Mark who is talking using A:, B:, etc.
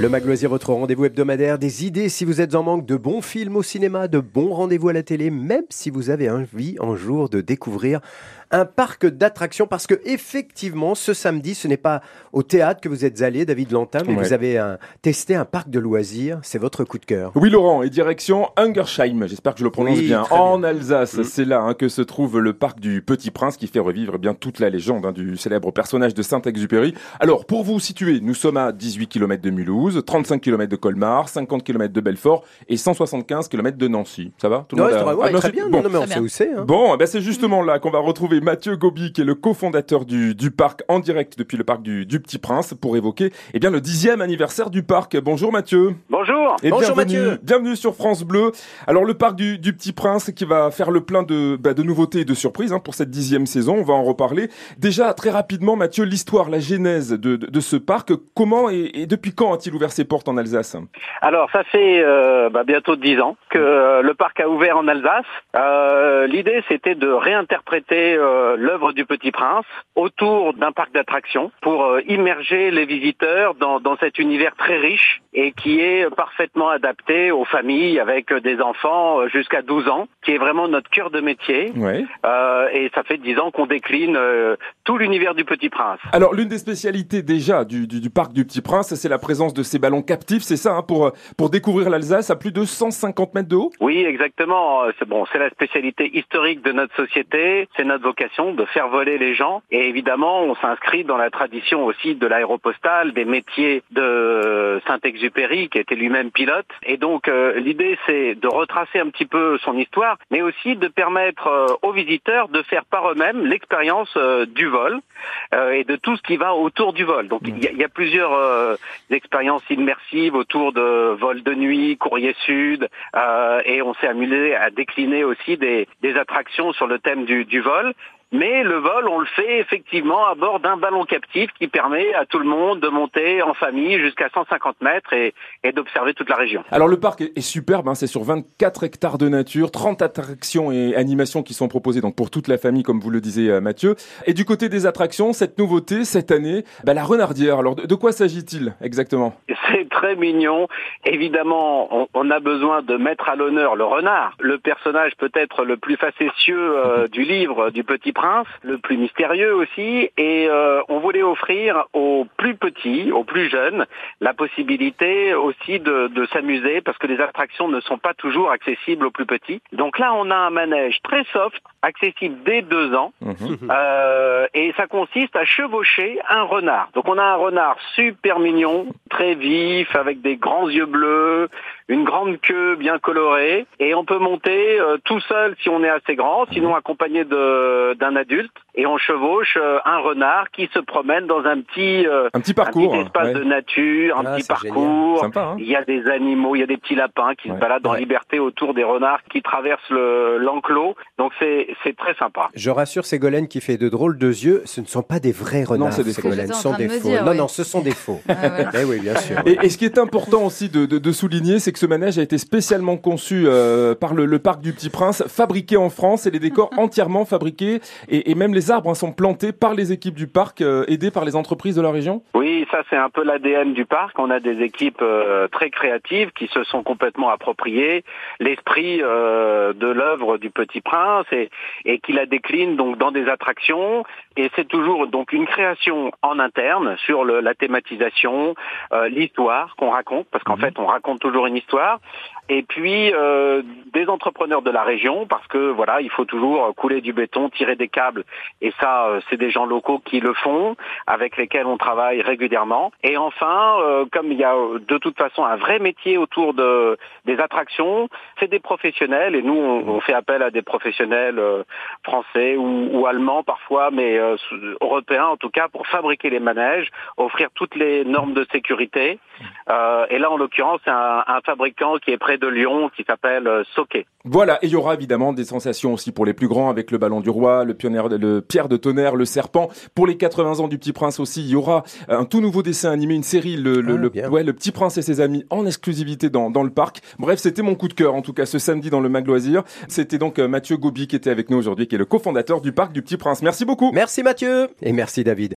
A: Le Magloisir, votre rendez-vous hebdomadaire, des idées si vous êtes en manque de bons films au cinéma, de bons rendez-vous à la télé, même si vous avez envie un jour de découvrir un parc d'attractions parce que effectivement ce samedi ce n'est pas au théâtre que vous êtes allé David Lantin mais
B: Ouais.
A: vous avez un- testé un parc de loisirs c'est votre coup de cœur
B: Oui Laurent, et direction Ungersheim, j'espère que je le prononce
A: Oui,
B: bien,
A: très bien.
B: en Alsace.
A: Mm.
B: C'est là hein, que se trouve le parc du Petit Prince qui fait revivre eh bien toute la légende hein, du célèbre personnage de Saint-Exupéry. Alors pour vous situer, nous sommes à 18 km de Mulhouse, 35 km de Colmar, 50 km de Belfort et 175 km de Nancy. Ça va Tout le
A: Ouais,
B: monde
A: c'est
B: a-
A: vrai, ouais,
B: Ah,
A: très bien
B: bon.
A: non, non, mais on
C: Très
A: sait
C: bien.
A: où c'est hein.
B: Bon, eh ben c'est justement là qu'on va retrouver Mathieu Gobi, qui est le cofondateur du, du parc en direct depuis le parc du, du Petit Prince, pour évoquer eh bien le dixième anniversaire du parc. Bonjour Mathieu.
D: Bonjour.
B: Et
A: Bonjour,
B: bienvenue,
A: Mathieu.
B: bienvenue sur France Bleu. Alors le parc du, du Petit Prince qui va faire le plein de, bah, de nouveautés et de surprises hein, pour cette dixième saison, on va en reparler. Déjà très rapidement Mathieu, l'histoire, la genèse de, de, de ce parc, comment et, et depuis quand a-t-il ouvert ses portes en Alsace
D: Alors ça fait euh, bah, bientôt dix ans que euh, le parc a ouvert en Alsace. Euh, L'idée c'était de réinterpréter l'œuvre du Petit Prince autour d'un parc d'attractions pour immerger les visiteurs dans, dans cet univers très riche et qui est parfaitement adapté aux familles avec des enfants jusqu'à 12 ans, qui est vraiment notre cœur de métier.
B: Ouais.
D: Et ça fait dix ans qu'on décline tout l'univers du Petit Prince.
B: Alors l'une des spécialités déjà du, du, du parc du Petit Prince, c'est la présence de ces ballons captifs, c'est ça, hein, pour, euh, pour découvrir l'Alsace à plus de 150 mètres de haut?
D: Oui, exactement. Euh, C'est bon, la spécialité historique de notre société. C'est notre vocation de faire voler les gens. Et évidemment, on s'inscrit dans la tradition aussi de l'aéropostale, des métiers de Saint-Exupéry, qui était lui-même pilote. Et donc, euh, l'idée, c'est de retracer un petit peu son histoire, mais aussi de permettre aux visiteurs de faire par eux-mêmes l'expérience du vol et de tout ce qui va autour du vol. Donc, il y, a- plusieurs euh, expériences immersives autour de vol de nuit, courrier sud, euh, et on s'est amusé à décliner aussi des, attractions sur le thème du vol. Mais le vol, on le fait effectivement à bord d'un ballon captif qui permet à tout le monde de monter en famille jusqu'à 150 mètres et, et d'observer toute la région.
B: Alors le parc est, est superbe, hein, c'est sur 24 hectares de nature, 30 attractions et animations qui sont proposées donc pour toute la famille comme vous le disiez euh, Mathieu. Et du côté des attractions, cette nouveauté cette année, bah, la renardière. Alors de, de quoi s'agit-il exactement?
D: C'est très mignon. Évidemment, on, on a besoin de mettre à l'honneur le renard, le personnage peut-être le plus facétieux euh, du livre du Petit Prince, le plus mystérieux aussi. Et euh, on voulait offrir aux plus petits, aux plus jeunes, la possibilité aussi de, de s'amuser parce que les attractions ne sont pas toujours accessibles aux plus petits. Donc là, on a un manège très soft, accessible dès deux ans.
B: Mhm.
D: Euh, et ça consiste à chevaucher un renard. Donc on a un renard super mignon, très vif, avec des grands yeux bleus, une grande queue bien colorée, et on peut monter euh, tout seul si on est assez grand, sinon accompagné de- d'un adulte, et on chevauche euh, un renard qui se promène dans un petit, euh,
B: Un petit
D: un
B: parcours.
D: petit espace
B: ouais.
D: de nature, un
A: Ah,
D: petit parcours.
B: Sympa, hein
D: Il y a des animaux, il y a des petits lapins qui
B: Ouais.
D: se baladent en
A: Ouais.
D: liberté autour des renards qui traversent le- l'enclos. Donc c'est c'est très sympa.
A: Je rassure Ségolène qui fait de drôles de yeux, ce ne sont pas des vrais renards.
B: c'est des faux.
A: Ce sont des faux.
C: dire,
A: non,
C: oui.
A: non, ce sont des faux.
C: Ah, voilà.
A: Eh oui, bien sûr.
B: Et, et ce qui est important aussi de, de- de souligner, c'est que ce manège a été spécialement conçu euh, par le, le parc du Petit Prince, fabriqué en France, et les décors entièrement fabriqués, et, et même les arbres hein, sont plantés par les équipes du parc, euh, aidées par les entreprises de la région.
D: Oui, ça c'est un peu l'ADN du parc. On a des équipes euh, très créatives qui se sont complètement appropriées l'esprit euh, de l'œuvre du Petit Prince et, et qui la décline donc dans des attractions. Et c'est toujours donc une création en interne sur le- la thématisation, euh, l'histoire qu'on raconte, parce qu'en
B: Mhm.
D: fait on raconte toujours une histoire. Et puis euh, des entrepreneurs de la région, parce que voilà, il faut toujours couler du béton, tirer des câbles, et ça euh, c'est des gens locaux qui le font, avec lesquels on travaille régulièrement. Et enfin, euh, comme il y a de toute façon un vrai métier autour de des attractions, c'est des professionnels, et nous on, fait appel à des professionnels français ou, allemands parfois, mais européens en tout cas, pour fabriquer les manèges, offrir toutes les normes de sécurité. Et là, en l'occurrence, c'est un, un fabricant qui est près de Lyon, qui s'appelle euh, Soquet.
B: Voilà, et il y aura évidemment des sensations aussi pour les plus grands avec le ballon du roi, le, pionnier, le pierre de tonnerre, le serpent. Pour les 80 ans du Petit Prince aussi, il y aura un tout nouveau dessin animé, une série, le, le,
A: Ah,
B: le- ouais, le Petit Prince et ses amis en exclusivité dans, dans le parc. Bref, c'était mon coup de cœur en tout cas ce samedi dans le Mag Loisir. C'était donc euh, Mathieu Gobi qui était avec nous aujourd'hui, qui est le cofondateur du parc du Petit Prince. Merci beaucoup.
A: Merci Mathieu et merci David.